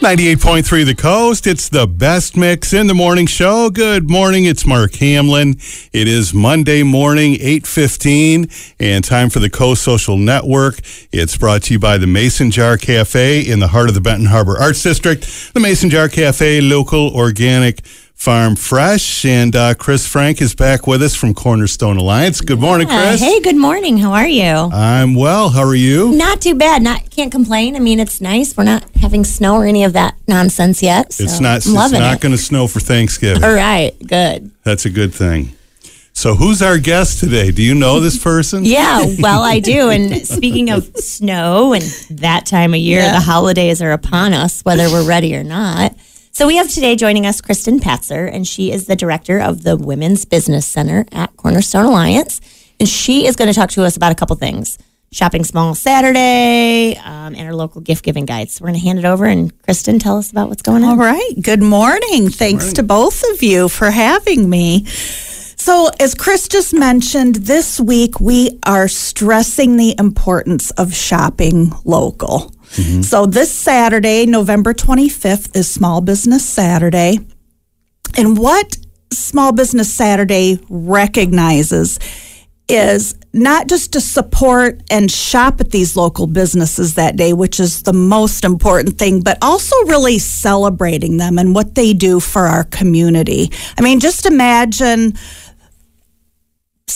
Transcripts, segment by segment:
98.3 The Coast. It's the best mix in the morning show. Good morning. It's Mark Hamlin. It is Monday morning, 8:15, and time for the Coast Social Network. It's brought to you by the Mason Jar Cafe in the heart of the Benton Harbor Arts District. The Mason Jar Cafe, local, organic, Farm Fresh. And uh, Chris Frank is back with us from Cornerstone Alliance. Good morning, Yeah. Chris. Hey, good morning. How are you? I'm well. How are you? Not too bad. Not can't complain. I mean, it's nice. We're not having snow or any of that nonsense yet. So It's not. It's I'm not it. going to snow for Thanksgiving. All right, good. That's a good thing. So, who's our guest today? Do you know this person? Yeah, well, I do. And speaking of snow and that time of year, the holidays are upon us, whether we're ready or not. So we have today joining us Kristen Patzer, and she is the director of the Women's Business Center at Cornerstone Alliance. And she is going to talk to us about a couple things shopping small Saturday um, and our local gift giving guides. So we're going to hand it over, and Kristen, tell us about what's going on. All right. Good morning. Thanks to both of you for having me. So, as Chris just mentioned, this week we are stressing the importance of shopping local. Mm-hmm. So, this Saturday, November 25th, is Small Business Saturday. And what Small Business Saturday recognizes is not just to support and shop at these local businesses that day, which is the most important thing, but also really celebrating them and what they do for our community. I mean, just imagine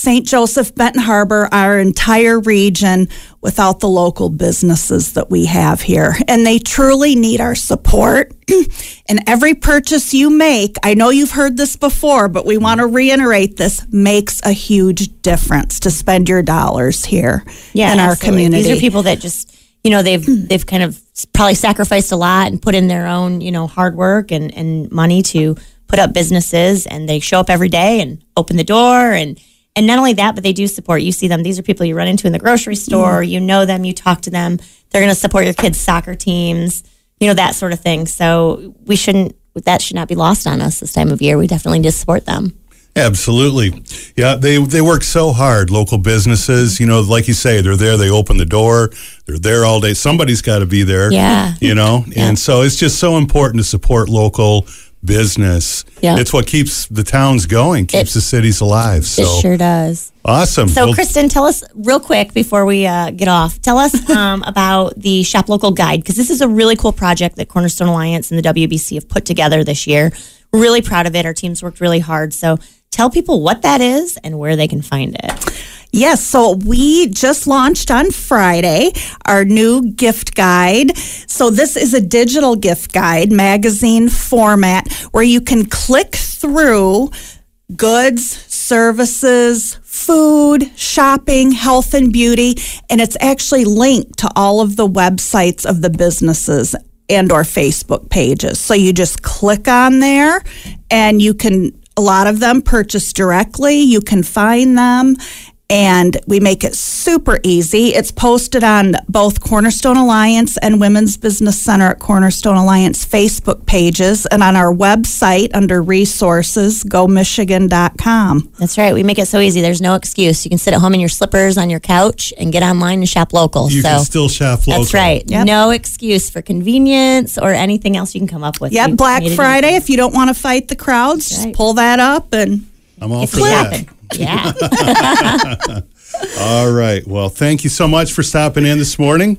St. Joseph, Benton Harbor, our entire region without the local businesses that we have here. And they truly need our support. and every purchase you make, I know you've heard this before, but we want to reiterate this, makes a huge difference to spend your dollars here yeah, in our community. These are people that just, you know, they've they've kind of probably sacrificed a lot and put in their own, you know, hard work and and money to put up businesses, and they show up every day and open the door and. And not only that, but they do support. You see them; these are people you run into in the grocery store. You know them. You talk to them. They're going to support your kids' soccer teams. You know that sort of thing. So we shouldn't. That should not be lost on us this time of year. We definitely need to support them. Absolutely. Yeah, they they work so hard. Local businesses, you know, like you say, they're there. They open the door. They're there all day. Somebody's got to be there. Yeah. You know, and so it's just so important to support local business. Yeah. It's what keeps the towns going, keeps It- the cities alive. So It sure does. awesome. So, Well, Kristen, tell us real quick before we uh, get off. Tell us um, about the Shop Local Guide because this is a really cool project that Cornerstone Alliance and the WBC have put together this year. Really proud of it. Our team's worked really hard. So, tell people what that is and where they can find it. Yes, so we just launched on Friday our new gift guide. So this is a digital gift guide, magazine format, where you can click through goods, services, food, shopping, health and beauty, and it's actually linked to all of the websites of the businesses and or Facebook pages. So you just click on there and you can a lot of them purchase directly. You can find them and we make it super easy. It's posted on both Cornerstone Alliance and Women's Business Center at Cornerstone Alliance Facebook pages and on our website under resources, gomichigan.com. That's right. We make it so easy. There's no excuse. You can sit at home in your slippers on your couch and get online and shop local. you so can still shop local. that's right. Yep. No excuse for convenience or anything else you can come up with. Yeah, Black we need to do Friday, if you don't want to fight the crowds, just pull that up and I'm all If for we that. Yeah. All right. Well, thank you so much for stopping in this morning.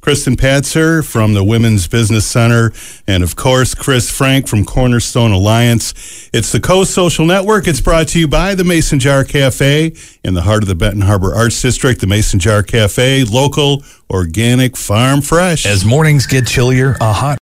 Kristen Patzer from the Women's Business Center, and of course, Chris Frank from Cornerstone Alliance. It's the Coast Social Network. It's brought to you by the Mason Jar Cafe in the heart of the Benton Harbor Arts District. The Mason Jar Cafe, local, organic, farm fresh. As mornings get chillier, a hot